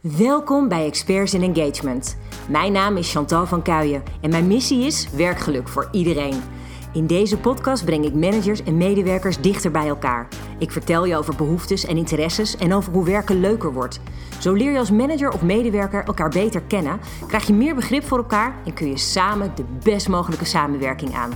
Welkom bij Experts in Engagement. Mijn naam is Chantal van Kuijen en mijn missie is werkgeluk voor iedereen. In deze podcast breng ik managers en medewerkers dichter bij elkaar. Ik vertel je over behoeftes en interesses en over hoe werken leuker wordt. Zo leer je als manager of medewerker elkaar beter kennen, krijg je meer begrip voor elkaar en kun je samen de best mogelijke samenwerking aan.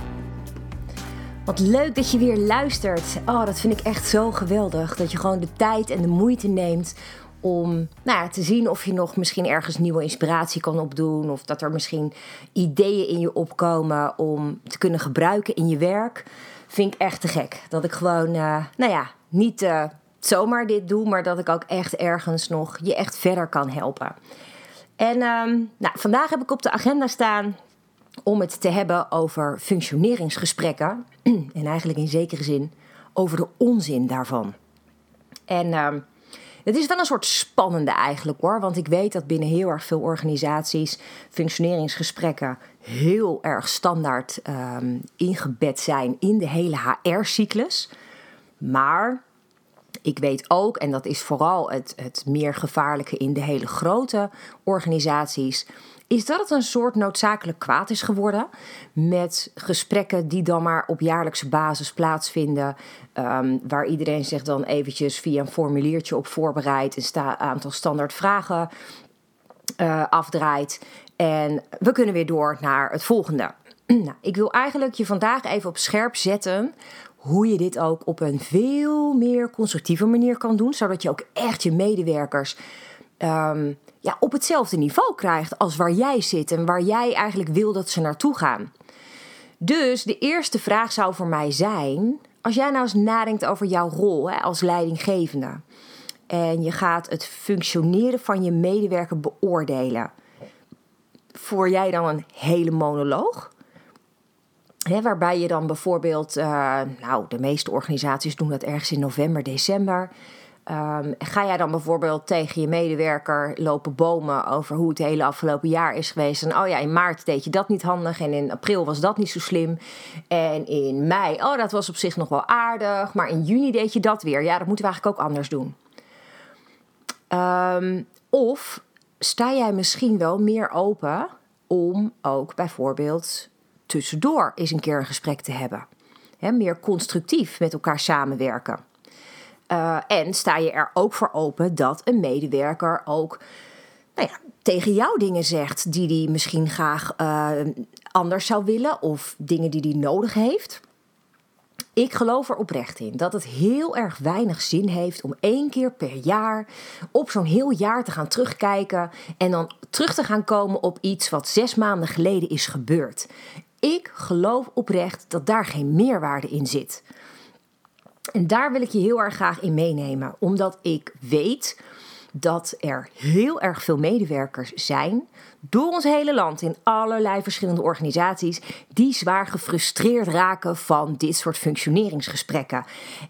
Wat leuk dat je weer luistert. Oh, dat vind ik echt zo geweldig. Dat je gewoon de tijd en de moeite neemt om nou ja, te zien of je nog misschien ergens nieuwe inspiratie kan opdoen. Of dat er misschien ideeën in je opkomen om te kunnen gebruiken in je werk. Vind ik echt te gek. Dat ik gewoon, uh, nou ja, niet uh, zomaar dit doe, maar dat ik ook echt ergens nog je echt verder kan helpen. En um, nou, vandaag heb ik op de agenda staan om het te hebben over functioneringsgesprekken. en eigenlijk in zekere zin over de onzin daarvan. En um, het is wel een soort spannende eigenlijk hoor. Want ik weet dat binnen heel erg veel organisaties functioneringsgesprekken heel erg standaard um, ingebed zijn in de hele HR-cyclus. Maar ik weet ook, en dat is vooral het, het meer gevaarlijke in de hele grote organisaties, is dat het een soort noodzakelijk kwaad is geworden. Met gesprekken die dan maar op jaarlijkse basis plaatsvinden. Um, waar iedereen zich dan eventjes via een formuliertje op voorbereidt. Een sta aantal standaard vragen uh, afdraait. En we kunnen weer door naar het volgende. nou, ik wil eigenlijk je vandaag even op scherp zetten hoe je dit ook op een veel meer constructieve manier kan doen, zodat je ook echt je medewerkers um, ja, op hetzelfde niveau krijgt als waar jij zit en waar jij eigenlijk wil dat ze naartoe gaan. Dus de eerste vraag zou voor mij zijn: als jij nou eens nadenkt over jouw rol hè, als leidinggevende en je gaat het functioneren van je medewerker beoordelen, voer jij dan een hele monoloog? waarbij je dan bijvoorbeeld, uh, nou, de meeste organisaties doen dat ergens in november, december. Um, ga jij dan bijvoorbeeld tegen je medewerker lopen bomen over hoe het hele afgelopen jaar is geweest? En oh ja, in maart deed je dat niet handig en in april was dat niet zo slim. En in mei, oh dat was op zich nog wel aardig, maar in juni deed je dat weer. Ja, dat moeten we eigenlijk ook anders doen. Um, of sta jij misschien wel meer open om ook bijvoorbeeld tussendoor eens een keer een gesprek te hebben? He, meer constructief met elkaar samenwerken. Uh, en sta je er ook voor open dat een medewerker ook nou ja, tegen jou dingen zegt die hij misschien graag uh, anders zou willen of dingen die hij nodig heeft. Ik geloof er oprecht in dat het heel erg weinig zin heeft om één keer per jaar op zo'n heel jaar te gaan terugkijken en dan terug te gaan komen op iets wat zes maanden geleden is gebeurd. Ik geloof oprecht dat daar geen meerwaarde in zit. En daar wil ik je heel erg graag in meenemen, omdat ik weet dat er heel erg veel medewerkers zijn door ons hele land in allerlei verschillende organisaties die zwaar gefrustreerd raken van dit soort functioneringsgesprekken.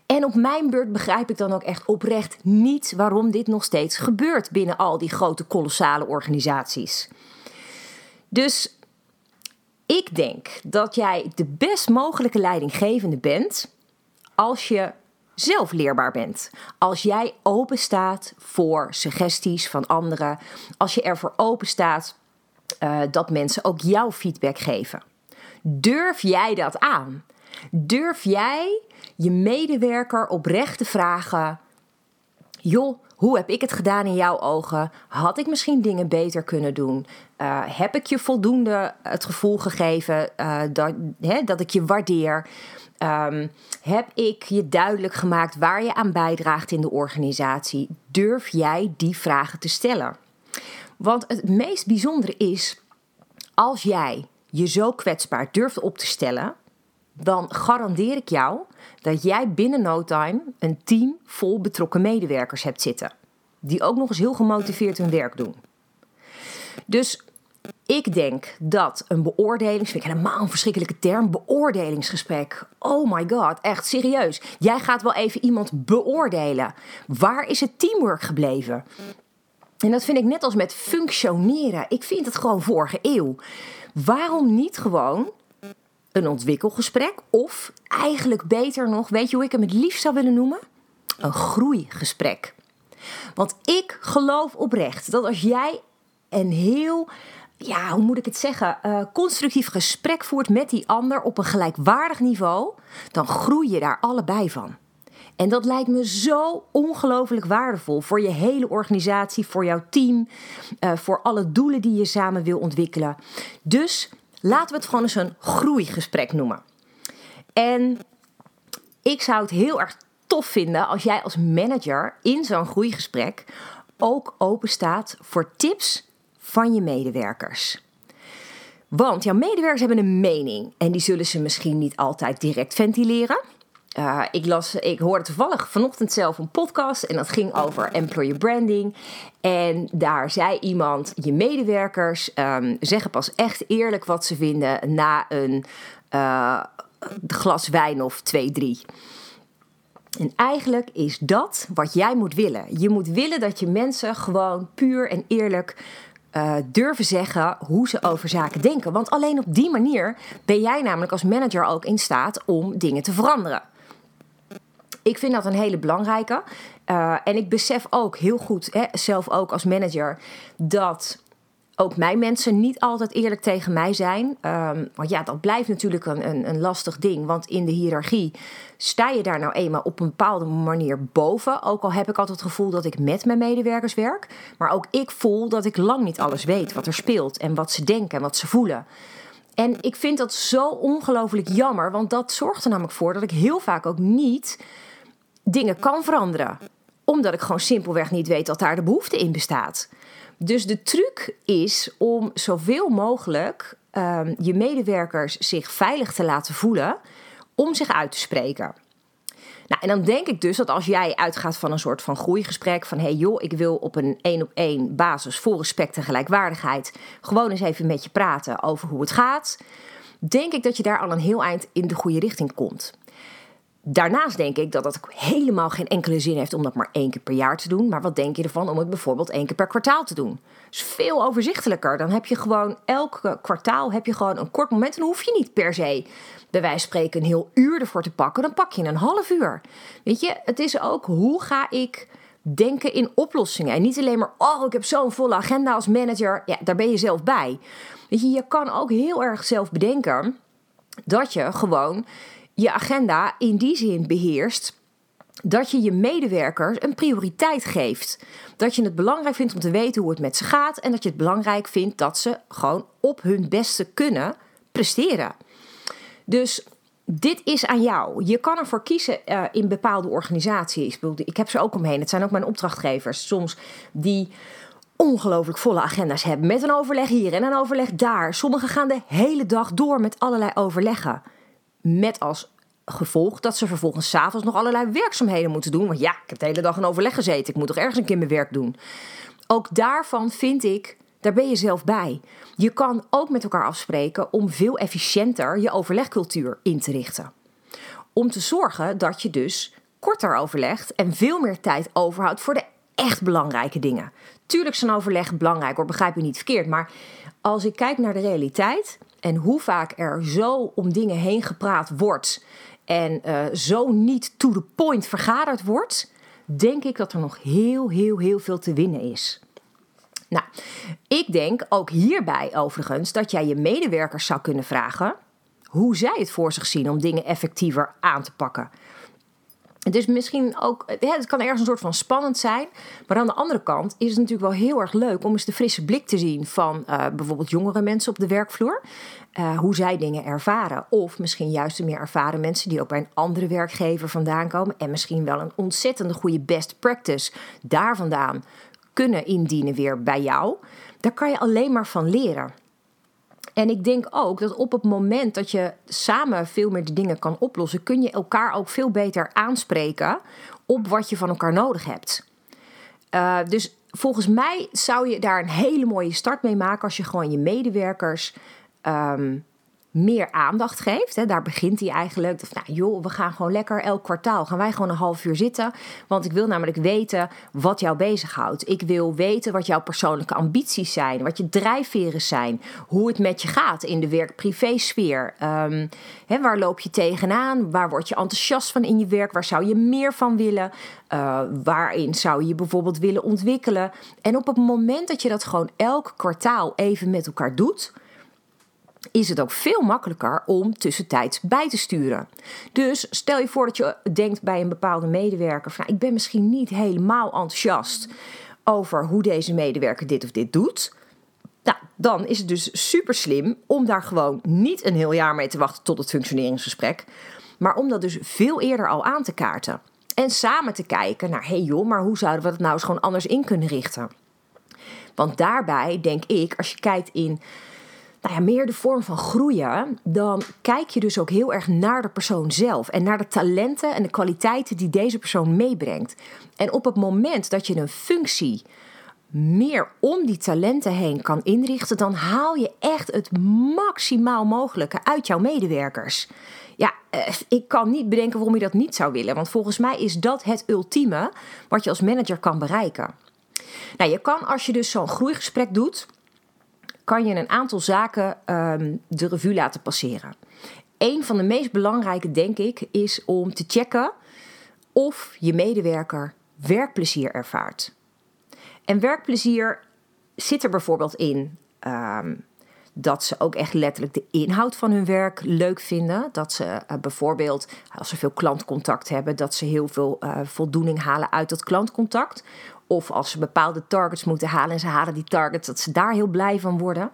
En op mijn beurt begrijp ik dan ook echt oprecht niet waarom dit nog steeds gebeurt binnen al die grote kolossale organisaties. Dus ik denk dat jij de best mogelijke leidinggevende bent als je zelf leerbaar bent. Als jij open staat voor suggesties van anderen. Als je ervoor open staat uh, dat mensen ook jouw feedback geven. Durf jij dat aan? Durf jij je medewerker oprecht te vragen: joh, hoe heb ik het gedaan in jouw ogen? Had ik misschien dingen beter kunnen doen? Uh, heb ik je voldoende het gevoel gegeven uh, dat, hè, dat ik je waardeer? Um, heb ik je duidelijk gemaakt waar je aan bijdraagt in de organisatie? Durf jij die vragen te stellen? Want het meest bijzondere is, als jij je zo kwetsbaar durft op te stellen, dan garandeer ik jou dat jij binnen no time een team vol betrokken medewerkers hebt zitten. Die ook nog eens heel gemotiveerd hun werk doen. Dus ik denk dat een beoordelings, vind ik helemaal een verschrikkelijke term, beoordelingsgesprek. Oh my god, echt serieus. Jij gaat wel even iemand beoordelen. Waar is het teamwork gebleven? En dat vind ik net als met functioneren. Ik vind het gewoon vorige eeuw. Waarom niet gewoon een ontwikkelgesprek? Of eigenlijk beter nog, weet je hoe ik hem het liefst zou willen noemen? Een groeigesprek. Want ik geloof oprecht dat als jij een heel ja, hoe moet ik het zeggen, uh, constructief gesprek voert met die ander op een gelijkwaardig niveau, dan groei je daar allebei van. En dat lijkt me zo ongelooflijk waardevol voor je hele organisatie, voor jouw team, uh, voor alle doelen die je samen wil ontwikkelen. Dus laten we het gewoon eens een groeigesprek noemen. En ik zou het heel erg tof vinden als jij als manager in zo'n groeigesprek ook open staat voor tips van je medewerkers. Want jouw medewerkers hebben een mening en die zullen ze misschien niet altijd direct ventileren. Uh, ik, las, ik hoorde toevallig vanochtend zelf een podcast en dat ging over employer branding. En daar zei iemand: je medewerkers um, zeggen pas echt eerlijk wat ze vinden na een uh, glas wijn of twee, drie. En eigenlijk is dat wat jij moet willen. Je moet willen dat je mensen gewoon puur en eerlijk uh, durven zeggen hoe ze over zaken denken. Want alleen op die manier ben jij namelijk als manager ook in staat om dingen te veranderen. Ik vind dat een hele belangrijke. Uh, en ik besef ook heel goed, hè, zelf ook als manager, dat ook mijn mensen niet altijd eerlijk tegen mij zijn. Um, want ja, dat blijft natuurlijk een, een, een, lastig ding. Want in de hiërarchie sta je daar nou eenmaal op een bepaalde manier boven. Ook al heb ik altijd het gevoel dat ik met mijn medewerkers werk. Maar ook ik voel dat ik lang niet alles weet wat er speelt. En wat ze denken en wat ze voelen. En ik vind dat zo ongelooflijk jammer. Want dat zorgt er namelijk voor dat ik heel vaak ook niet dingen kan veranderen. Omdat ik gewoon simpelweg niet weet dat daar de behoefte in bestaat. Dus de truc is om zoveel mogelijk um, je medewerkers zich veilig te laten voelen om zich uit te spreken. Nou, en dan denk ik dus dat als jij uitgaat van een soort van groeigesprek, van hey joh, ik wil op een één op één basis vol respect en gelijkwaardigheid gewoon eens even met je praten over hoe het gaat, denk ik dat je daar al een heel eind in de goede richting komt. Daarnaast denk ik dat het helemaal geen enkele zin heeft om dat maar één keer per jaar te doen. Maar wat denk je ervan om het bijvoorbeeld één keer per kwartaal te doen? Dat is veel overzichtelijker. Dan heb je gewoon elk kwartaal heb je gewoon een kort moment. En dan hoef je niet per se, bij wijze van spreken, een heel uur ervoor te pakken. Dan pak je een half uur. Weet je, het is ook hoe ga ik denken in oplossingen. En niet alleen maar, oh, ik heb zo'n volle agenda als manager. Ja, daar ben je zelf bij. Weet je, je kan ook heel erg zelf bedenken dat je gewoon je agenda in die zin beheerst dat je je medewerkers een prioriteit geeft. Dat je het belangrijk vindt om te weten hoe het met ze gaat en dat je het belangrijk vindt dat ze gewoon op hun beste kunnen presteren. Dus dit is aan jou. Je kan ervoor kiezen uh, in bepaalde organisaties. Ik heb ze ook omheen. Het zijn ook mijn opdrachtgevers soms die ongelooflijk volle agenda's hebben. Met een overleg hier en een overleg daar. Sommigen gaan de hele dag door met allerlei overleggen. Met als gevolg dat ze vervolgens s'avonds nog allerlei werkzaamheden moeten doen. Want ja, ik heb de hele dag in overleg gezeten. Ik moet toch ergens een keer mijn werk doen. Ook daarvan vind ik, daar ben je zelf bij. Je kan ook met elkaar afspreken om veel efficiënter je overlegcultuur in te richten. Om te zorgen dat je dus korter overlegt en veel meer tijd overhoudt voor de echt belangrijke dingen. Tuurlijk is een overleg belangrijk hoor, begrijp je niet verkeerd. Maar als ik kijk naar de realiteit en hoe vaak er zo om dingen heen gepraat wordt en uh, zo niet to the point vergaderd wordt, denk ik dat er nog heel, heel, heel veel te winnen is. Nou, ik denk ook hierbij overigens dat jij je medewerkers zou kunnen vragen hoe zij het voor zich zien om dingen effectiever aan te pakken. Dus misschien ook, het kan ergens een soort van spannend zijn. Maar aan de andere kant is het natuurlijk wel heel erg leuk om eens de frisse blik te zien van uh, bijvoorbeeld jongere mensen op de werkvloer. Uh, hoe zij dingen ervaren. Of misschien juist de meer ervaren mensen die ook bij een andere werkgever vandaan komen. En misschien wel een ontzettende goede best practice daar vandaan kunnen indienen weer bij jou. Daar kan je alleen maar van leren. En ik denk ook dat op het moment dat je samen veel meer de dingen kan oplossen, kun je elkaar ook veel beter aanspreken op wat je van elkaar nodig hebt. Uh, dus volgens mij zou je daar een hele mooie start mee maken als je gewoon je medewerkers um, meer aandacht geeft. Hè, daar begint hij eigenlijk. Of, nou joh, we gaan gewoon lekker elk kwartaal gaan wij gewoon een half uur zitten. Want ik wil namelijk weten wat jou bezighoudt. Ik wil weten wat jouw persoonlijke ambities zijn, wat je drijfveren zijn, hoe het met je gaat in de werk-privé sfeer. Um, hè, waar loop je tegenaan? Waar word je enthousiast van in je werk? Waar zou je meer van willen? Uh, waarin zou je bijvoorbeeld willen ontwikkelen? En op het moment dat je dat gewoon elk kwartaal even met elkaar doet is het ook veel makkelijker om tussentijds bij te sturen. Dus stel je voor dat je denkt bij een bepaalde medewerker: van, nou, ik ben misschien niet helemaal enthousiast over hoe deze medewerker dit of dit doet. Nou, dan is het dus super slim om daar gewoon niet een heel jaar mee te wachten tot het functioneringsgesprek, maar om dat dus veel eerder al aan te kaarten. En samen te kijken naar, hey joh, maar hoe zouden we dat nou eens gewoon anders in kunnen richten? Want daarbij denk ik, als je kijkt in nou ja, meer de vorm van groeien, dan kijk je dus ook heel erg naar de persoon zelf en naar de talenten en de kwaliteiten die deze persoon meebrengt. En op het moment dat je een functie meer om die talenten heen kan inrichten, dan haal je echt het maximaal mogelijke uit jouw medewerkers. Ja, eh, ik kan niet bedenken waarom je dat niet zou willen, want volgens mij is dat het ultieme wat je als manager kan bereiken. Nou, je kan als je dus zo'n groeigesprek doet, kan je een aantal zaken um, de revue laten passeren. Een van de meest belangrijke, denk ik, is om te checken of je medewerker werkplezier ervaart. En werkplezier zit er bijvoorbeeld in um, dat ze ook echt letterlijk de inhoud van hun werk leuk vinden. Dat ze uh, bijvoorbeeld, als ze veel klantcontact hebben, dat ze heel veel uh, voldoening halen uit dat klantcontact. Of als ze bepaalde targets moeten halen en ze halen die targets, dat ze daar heel blij van worden.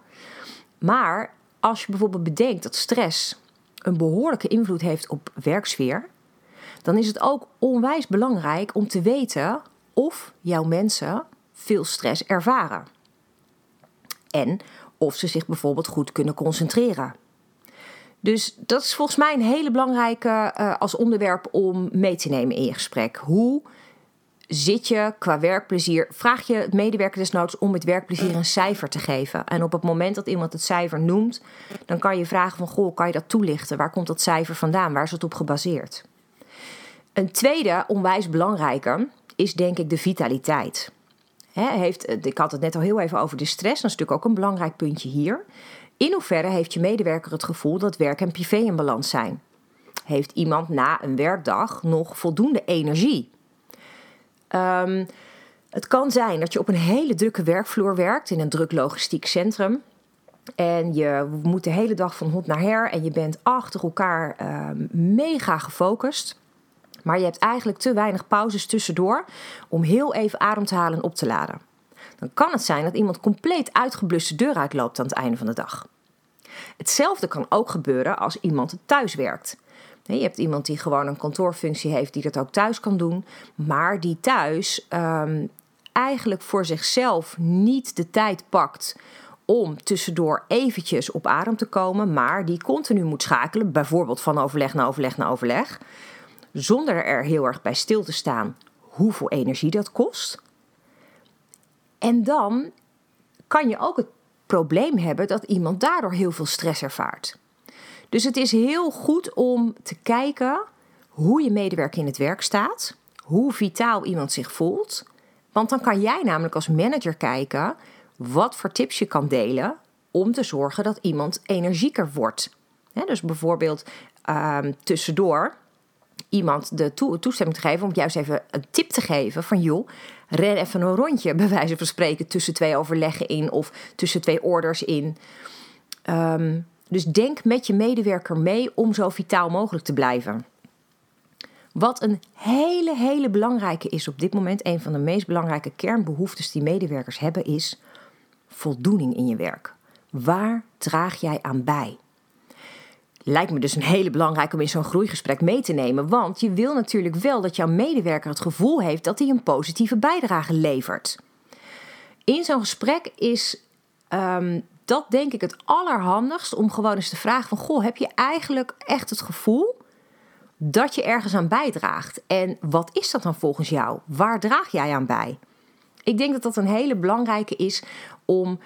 Maar als je bijvoorbeeld bedenkt dat stress een behoorlijke invloed heeft op werksfeer, dan is het ook onwijs belangrijk om te weten of jouw mensen veel stress ervaren. En of ze zich bijvoorbeeld goed kunnen concentreren. Dus dat is volgens mij een hele belangrijke uh, als onderwerp om mee te nemen in je gesprek. Hoe zit je qua werkplezier, vraag je het medewerker desnoods om het werkplezier een cijfer te geven. En op het moment dat iemand het cijfer noemt, dan kan je vragen van, goh, kan je dat toelichten? Waar komt dat cijfer vandaan? Waar is het op gebaseerd? Een tweede, onwijs belangrijke, is denk ik de vitaliteit. heeft, ik had het net al heel even over de stress, dat is natuurlijk ook een belangrijk puntje hier. In hoeverre heeft je medewerker het gevoel dat werk en privé in balans zijn? Heeft iemand na een werkdag nog voldoende energie? Um, het kan zijn dat je op een hele drukke werkvloer werkt in een druk logistiek centrum. En je moet de hele dag van hot naar her en je bent achter elkaar uh, mega gefocust. Maar je hebt eigenlijk te weinig pauzes tussendoor om heel even adem te halen en op te laden. Dan kan het zijn dat iemand compleet uitgeblust de deur uitloopt aan het einde van de dag. Hetzelfde kan ook gebeuren als iemand thuis werkt. Je hebt iemand die gewoon een kantoorfunctie heeft, die dat ook thuis kan doen, maar die thuis um, eigenlijk voor zichzelf niet de tijd pakt om tussendoor eventjes op adem te komen, maar die continu moet schakelen, bijvoorbeeld van overleg naar overleg naar overleg, zonder er heel erg bij stil te staan hoeveel energie dat kost. En dan kan je ook het probleem hebben dat iemand daardoor heel veel stress ervaart. Dus het is heel goed om te kijken hoe je medewerker in het werk staat, hoe vitaal iemand zich voelt. Want dan kan jij namelijk als manager kijken wat voor tips je kan delen om te zorgen dat iemand energieker wordt. dus bijvoorbeeld um, tussendoor iemand de toestemming te geven om juist even een tip te geven van joh, ren even een rondje, bij wijze van spreken, tussen twee overleggen in of tussen twee orders in. Um, dus denk met je medewerker mee om zo vitaal mogelijk te blijven. Wat een hele, hele belangrijke is op dit moment, een van de meest belangrijke kernbehoeftes die medewerkers hebben, is voldoening in je werk. Waar draag jij aan bij? Lijkt me dus een hele belangrijke om in zo'n groeigesprek mee te nemen, want je wil natuurlijk wel dat jouw medewerker het gevoel heeft dat hij een positieve bijdrage levert. In zo'n gesprek is um, dat denk ik het allerhandigst om gewoon eens te vragen van... Goh, heb je eigenlijk echt het gevoel dat je ergens aan bijdraagt? En wat is dat dan volgens jou? Waar draag jij aan bij? Ik denk dat dat een hele belangrijke is om...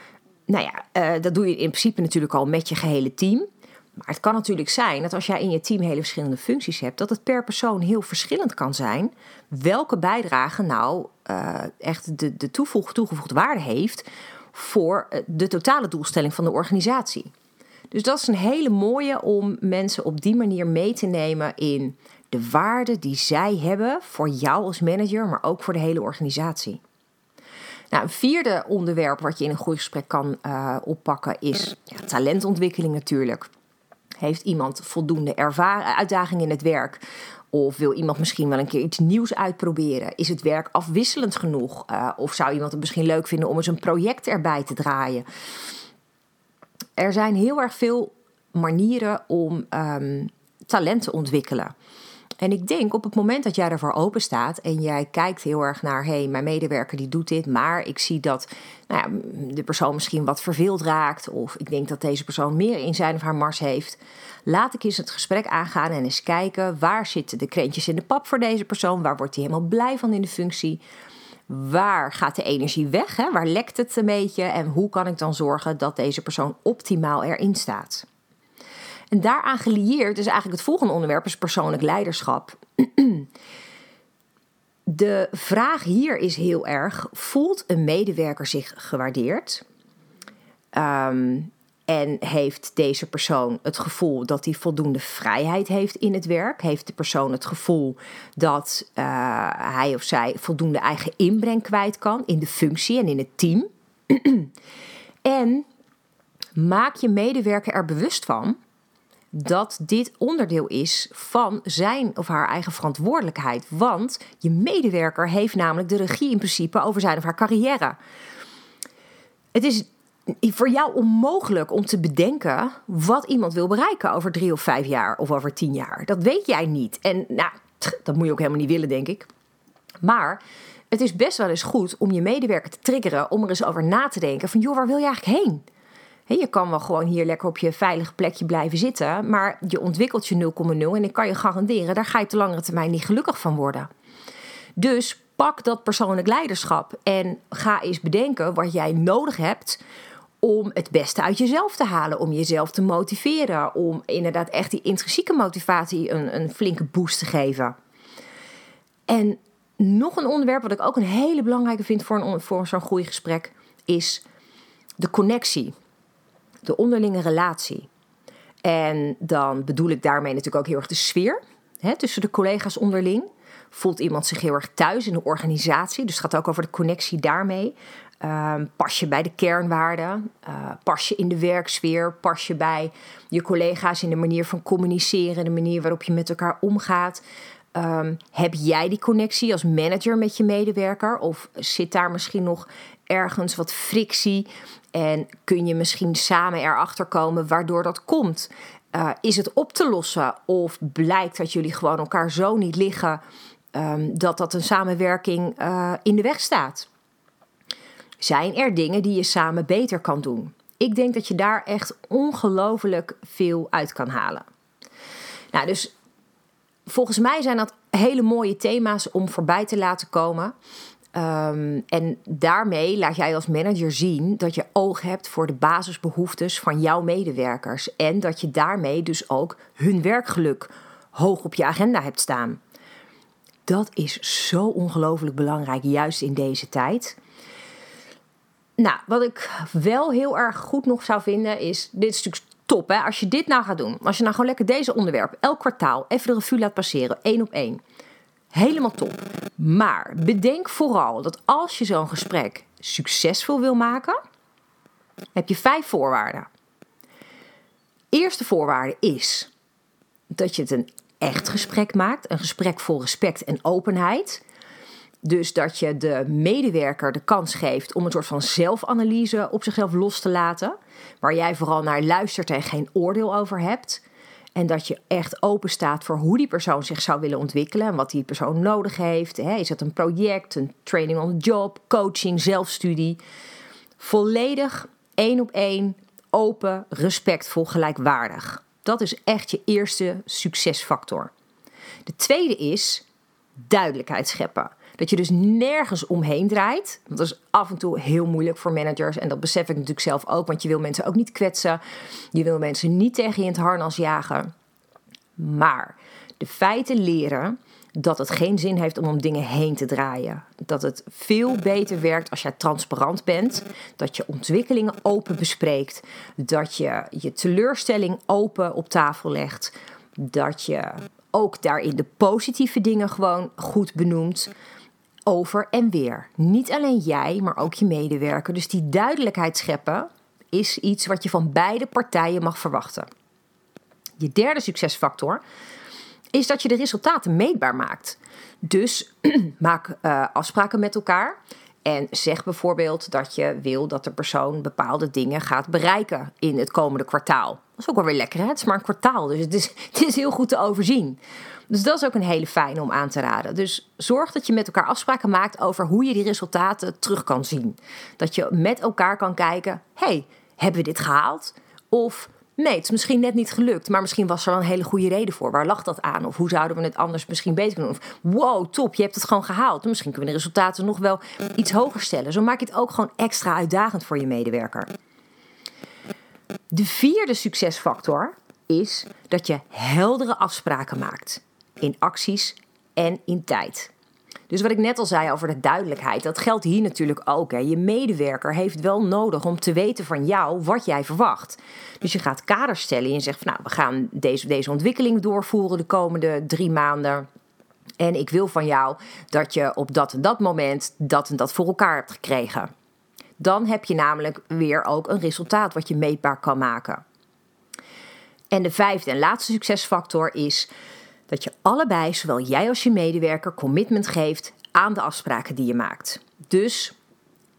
Nou ja, uh, dat doe je in principe natuurlijk al met je gehele team. Maar het kan natuurlijk zijn dat als jij in je team hele verschillende functies hebt, dat het per persoon heel verschillend kan zijn welke bijdrage nou uh, echt de, de toegevoegde waarde heeft voor eh, de totale doelstelling van de organisatie. Dus dat is een hele mooie om mensen op die manier mee te nemen in de waarde die zij hebben voor jou als manager, maar ook voor de hele organisatie. Nou, een vierde onderwerp wat je in een groeigesprek kan uh, oppakken is ja, talentontwikkeling natuurlijk. Heeft iemand voldoende uitdaging in het werk? Of wil iemand misschien wel een keer iets nieuws uitproberen? Is het werk afwisselend genoeg? Uh, of zou iemand het misschien leuk vinden om eens een project erbij te draaien? Er zijn heel erg veel manieren om um, talent te ontwikkelen. En ik denk op het moment dat jij ervoor open staat en jij kijkt heel erg naar, hé, hey, mijn medewerker die doet dit, maar ik zie dat nou ja, de persoon misschien wat verveeld raakt, of ik denk dat deze persoon meer in zijn of haar mars heeft. Laat ik eens het gesprek aangaan en eens kijken waar zitten de krentjes in de pap voor deze persoon, waar wordt hij helemaal blij van in de functie. Waar gaat de energie weg? Hè? Waar lekt het een beetje? En hoe kan ik dan zorgen dat deze persoon optimaal erin staat? En daaraan gelieerd is eigenlijk het volgende onderwerp, is persoonlijk leiderschap. De vraag hier is heel erg: voelt een medewerker zich gewaardeerd? Ehm, en heeft deze persoon het gevoel dat hij voldoende vrijheid heeft in het werk? Heeft de persoon het gevoel dat uh, hij of zij voldoende eigen inbreng kwijt kan in de functie en in het team? en maak je medewerker er bewust van dat dit onderdeel is van zijn of haar eigen verantwoordelijkheid. Want je medewerker heeft namelijk de regie in principe over zijn of haar carrière. Het is voor jou onmogelijk om te bedenken wat iemand wil bereiken over drie of vijf jaar of over tien jaar. Dat weet jij niet. En nou, dat moet je ook helemaal niet willen, denk ik. Maar het is best wel eens goed om je medewerker te triggeren om er eens over na te denken: van joh, waar wil je eigenlijk heen? Je kan wel gewoon hier lekker op je veilige plekje blijven zitten, maar je ontwikkelt je 0,0 en ik kan je garanderen, daar ga je te langere termijn niet gelukkig van worden. Dus pak dat persoonlijk leiderschap en ga eens bedenken wat jij nodig hebt om het beste uit jezelf te halen, om jezelf te motiveren, om inderdaad echt die intrinsieke motivatie een, een flinke boost te geven. En nog een onderwerp wat ik ook een hele belangrijke vind voor, een, voor zo'n groeigesprek is de connectie de onderlinge relatie. En dan bedoel ik daarmee natuurlijk ook heel erg de sfeer hè, tussen de collega's onderling. Voelt iemand zich heel erg thuis in de organisatie? Dus het gaat ook over de connectie daarmee. Um, pas je bij de kernwaarden? Uh, pas je in de werksfeer? Pas je bij je collega's in de manier van communiceren, de manier waarop je met elkaar omgaat? Um, heb jij die connectie als manager met je medewerker? Of zit daar misschien nog ergens wat frictie? En kun je misschien samen erachter komen waardoor dat komt? Uh, is het op te lossen? Of blijkt dat jullie gewoon elkaar zo niet liggen um, dat dat een samenwerking uh, in de weg staat? Zijn er dingen die je samen beter kan doen? Ik denk dat je daar echt ongelooflijk veel uit kan halen. Nou, dus volgens mij zijn dat hele mooie thema's om voorbij te laten komen. Um, en daarmee laat jij als manager zien dat je oog hebt voor de basisbehoeftes van jouw medewerkers. En dat je daarmee dus ook hun werkgeluk hoog op je agenda hebt staan. Dat is zo ongelooflijk belangrijk, juist in deze tijd. Nou, wat ik wel heel erg goed nog zou vinden is, dit is natuurlijk top hè, als je dit nou gaat doen. Als je nou gewoon lekker deze onderwerp elk kwartaal even de revue laat passeren, één op één. Helemaal top. Maar bedenk vooral dat als je zo'n gesprek succesvol wil maken, heb je vijf voorwaarden. Eerste voorwaarde is dat je het een echt gesprek maakt, een gesprek vol respect en openheid. Dus dat je de medewerker de kans geeft om een soort van zelfanalyse op zichzelf los te laten, waar jij vooral naar luistert en geen oordeel over hebt. En dat je echt open staat voor hoe die persoon zich zou willen ontwikkelen en wat die persoon nodig heeft. Is het een project, een training on the job, coaching, zelfstudie? Volledig één op één, open, respectvol, gelijkwaardig. Dat is echt je eerste succesfactor. De tweede is duidelijkheid scheppen. Dat je dus nergens omheen draait. Dat is af en toe heel moeilijk voor managers. En dat besef ik natuurlijk zelf ook. Want je wil mensen ook niet kwetsen. Je wil mensen niet tegen je in het harnas jagen. Maar de feiten leren dat het geen zin heeft om om dingen heen te draaien. Dat het veel beter werkt als jij transparant bent. Dat je ontwikkelingen open bespreekt. Dat je je teleurstelling open op tafel legt. Dat je ook daarin de positieve dingen gewoon goed benoemt. Over en weer. Niet alleen jij, maar ook je medewerker. Dus die duidelijkheid scheppen is iets wat je van beide partijen mag verwachten. Je derde succesfactor is dat je de resultaten meetbaar maakt. Dus maak uh, afspraken met elkaar. En zeg bijvoorbeeld dat je wil dat de persoon bepaalde dingen gaat bereiken in het komende kwartaal. Dat is ook wel weer lekker, hè? Het is maar een kwartaal, dus het is, het is heel goed te overzien. Dus dat is ook een hele fijne om aan te raden. Dus zorg dat je met elkaar afspraken maakt over hoe je die resultaten terug kan zien. Dat je met elkaar kan kijken: hey, hebben we dit gehaald? Of Nee, het is misschien net niet gelukt, maar misschien was er wel een hele goede reden voor. Waar lag dat aan? Of hoe zouden we het anders misschien beter kunnen doen? Of wow, top, je hebt het gewoon gehaald. Misschien kunnen we de resultaten nog wel iets hoger stellen. Zo maak je het ook gewoon extra uitdagend voor je medewerker. De vierde succesfactor is dat je heldere afspraken maakt in acties en in tijd. Dus wat ik net al zei over de duidelijkheid, dat geldt hier natuurlijk ook. Hè. Je medewerker heeft wel nodig om te weten van jou wat jij verwacht. Dus je gaat kaders stellen en zegt van nou, we gaan deze, deze ontwikkeling doorvoeren de komende drie maanden. En ik wil van jou dat je op dat en dat moment dat en dat voor elkaar hebt gekregen. Dan heb je namelijk weer ook een resultaat wat je meetbaar kan maken. En de vijfde en laatste succesfactor is dat je allebei, zowel jij als je medewerker, commitment geeft aan de afspraken die je maakt. Dus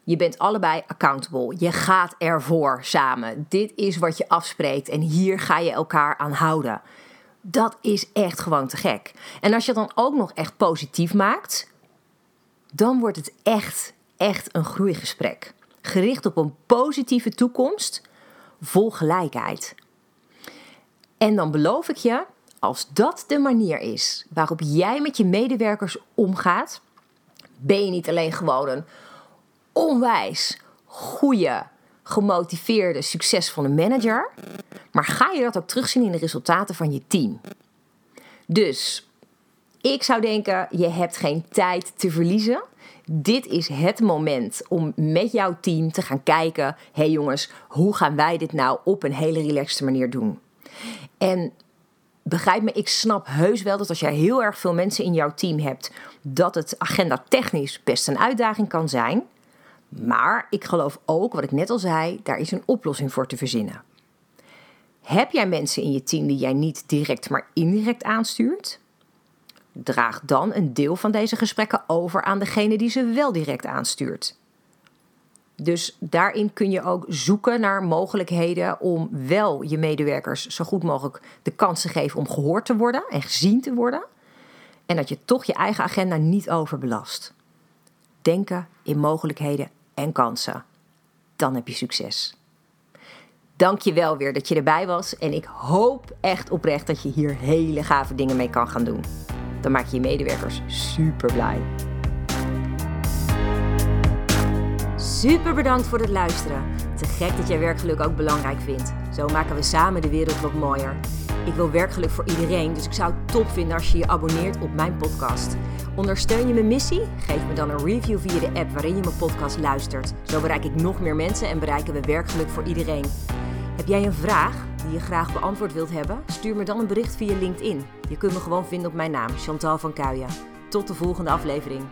je bent allebei accountable. Je gaat ervoor samen. Dit is wat je afspreekt en hier ga je elkaar aan houden. Dat is echt gewoon te gek. En als je het dan ook nog echt positief maakt, dan wordt het echt, echt een groeigesprek. Gericht op een positieve toekomst vol gelijkheid. En dan beloof ik je als dat de manier is waarop jij met je medewerkers omgaat, ben je niet alleen gewoon een onwijs goede, gemotiveerde, succesvolle manager, maar ga je dat ook terugzien in de resultaten van je team. Dus ik zou denken, je hebt geen tijd te verliezen. Dit is het moment om met jouw team te gaan kijken: hey jongens, hoe gaan wij dit nou op een hele relaxte manier doen? En begrijp me, ik snap heus wel dat als jij heel erg veel mensen in jouw team hebt, dat het agenda technisch best een uitdaging kan zijn. Maar ik geloof ook, wat ik net al zei, daar is een oplossing voor te verzinnen. Heb jij mensen in je team die jij niet direct, maar indirect aanstuurt? Draag dan een deel van deze gesprekken over aan degene die ze wel direct aanstuurt. Dus daarin kun je ook zoeken naar mogelijkheden om wel je medewerkers zo goed mogelijk de kans te geven om gehoord te worden en gezien te worden. En dat je toch je eigen agenda niet overbelast. Denken in mogelijkheden en kansen. Dan heb je succes. Dank je wel weer dat je erbij was. En ik hoop echt oprecht dat je hier hele gave dingen mee kan gaan doen. Dan maak je je medewerkers super blij. Super bedankt voor het luisteren. Te gek dat jij werkgeluk ook belangrijk vindt. Zo maken we samen de wereld wat mooier. Ik wil werkgeluk voor iedereen, dus ik zou het top vinden als je je abonneert op mijn podcast. Ondersteun je mijn missie? Geef me dan een review via de app waarin je mijn podcast luistert. Zo bereik ik nog meer mensen en bereiken we werkgeluk voor iedereen. Heb jij een vraag die je graag beantwoord wilt hebben? Stuur me dan een bericht via LinkedIn. Je kunt me gewoon vinden op mijn naam, Chantal van Kuijen. Tot de volgende aflevering.